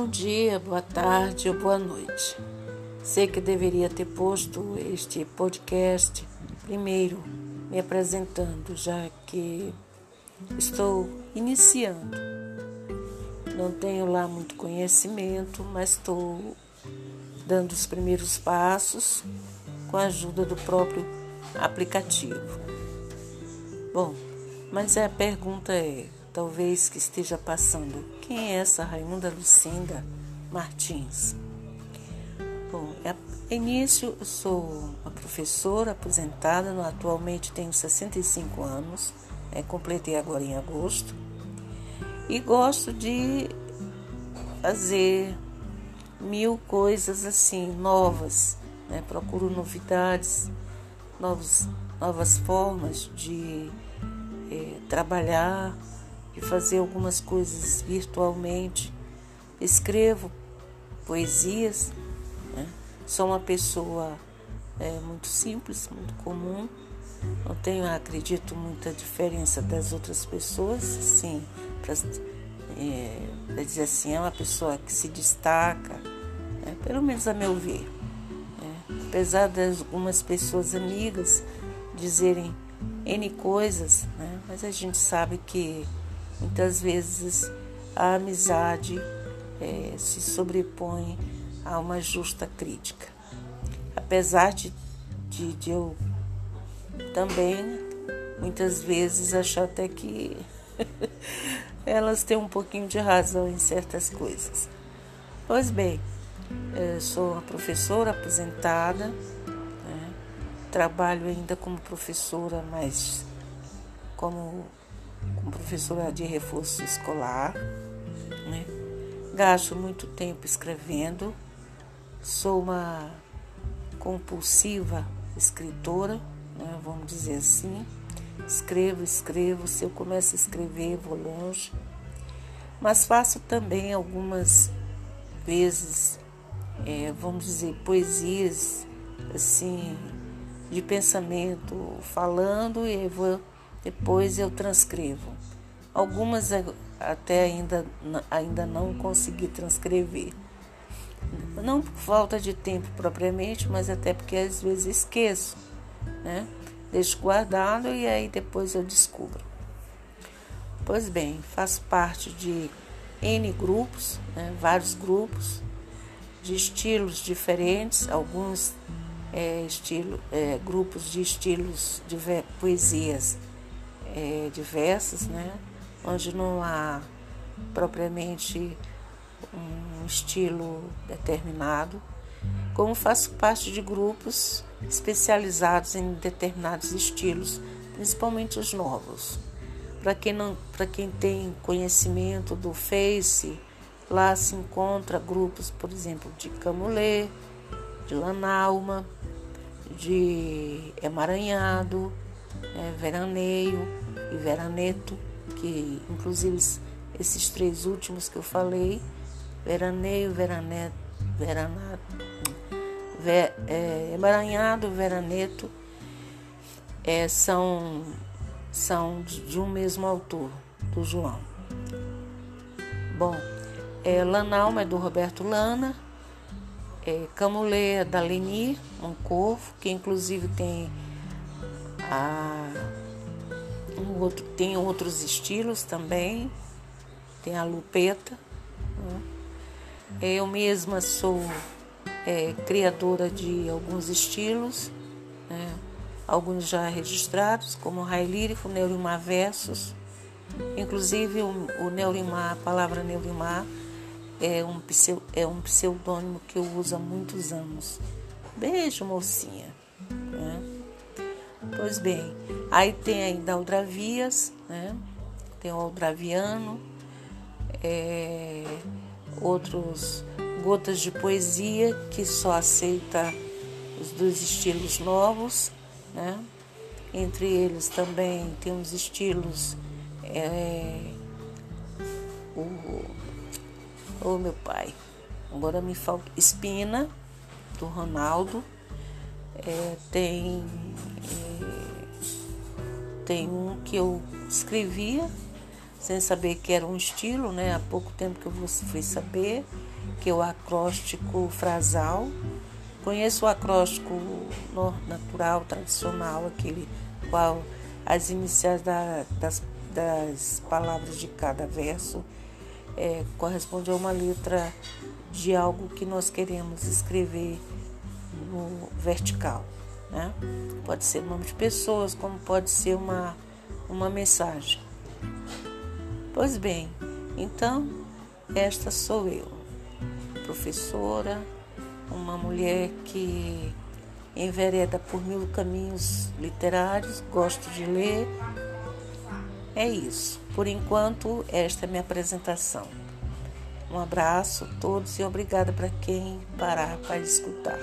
Bom dia, boa tarde ou boa noite. Sei que deveria ter posto este podcast primeiro, me apresentando, já que estou iniciando. Não tenho lá muito conhecimento, mas estou dando os primeiros passos com a ajuda do próprio aplicativo. Bom, mas a pergunta é: talvez que esteja passando. Quem é essa Raimunda Lucinda Martins? Bom, é, início, eu sou uma professora aposentada, atualmente tenho 65 anos, é, completei agora em agosto, e gosto de fazer mil coisas assim, novas, né? procuro novidades, novos, novas formas de é, trabalhar fazer algumas coisas virtualmente. Escrevo poesias, né? sou uma pessoa é, muito simples, muito comum. Não tenho, acredito, muita diferença das outras pessoas, sim, para é, dizer assim, é uma pessoa que se destaca, né? pelo menos a meu ver. Né? Apesar de algumas pessoas amigas dizerem N coisas, né? mas a gente sabe que Muitas vezes a amizade é, se sobrepõe a uma justa crítica. Apesar de, de, de eu também, muitas vezes, achar até que elas têm um pouquinho de razão em certas coisas. Pois bem, sou uma professora aposentada, né? trabalho ainda como professora, mas como professora de reforço escolar. Né? Gasto muito tempo escrevendo. Sou uma compulsiva escritora, né? vamos dizer assim. Escrevo, escrevo. Se eu começo a escrever, vou longe. Mas faço também algumas vezes, é, vamos dizer, poesias assim de pensamento, falando e vou depois eu transcrevo. Algumas até ainda, ainda não consegui transcrever. Não por falta de tempo propriamente, mas até porque às vezes esqueço, né? Deixo guardado e aí depois eu descubro. Pois bem, faço parte de N grupos, né? vários grupos, de estilos diferentes, alguns é, estilo, é, grupos de estilos de poesias é, diversas, né? Onde não há propriamente um estilo determinado, como faço parte de grupos especializados em determinados estilos, principalmente os novos. Para quem não, quem tem conhecimento do Face, lá se encontra grupos, por exemplo, de Camulê, de Lanalma, de Emaranhado, é, Veraneio e Veraneto, que inclusive esses três últimos que eu falei, Veraneio, Veraneto, Veranato, ver, é, Emaranhado, Veraneto, é, são, são de um mesmo autor, do João. Bom, é, Lanalma é do Roberto Lana, é, Camulê é da Leni, um corvo, que inclusive tem a, outro, tem outros estilos também, tem a lupeta. Né? Eu mesma sou é, criadora de alguns estilos, né? alguns já registrados, como Rai Lírico, Neurimar Versos. Inclusive o, o Neurimar, a palavra Neurimar é um, é um pseudônimo que eu uso há muitos anos. Beijo, mocinha. Pois bem, aí tem ainda Aldravias, né? Tem o Aldraviano, é, outros gotas de poesia que só aceita os dois estilos novos, né? Entre eles também tem os estilos é, o, oh meu pai, agora me falta Espina do Ronaldo, é, tem tem um que eu escrevia sem saber que era um estilo, né? Há pouco tempo que eu fui saber. que é o acróstico frasal. Conheço o acróstico natural, tradicional, aquele qual as iniciais da, das, das palavras de cada verso é, corresponde a uma letra de algo que nós queremos escrever no vertical. Né? Pode ser nome de pessoas, como pode ser uma, uma mensagem. Pois bem, então esta sou eu, professora, uma mulher que envereda por mil caminhos literários, gosto de ler. É isso. Por enquanto, esta é minha apresentação. Um abraço a todos e obrigada para quem parar para escutar.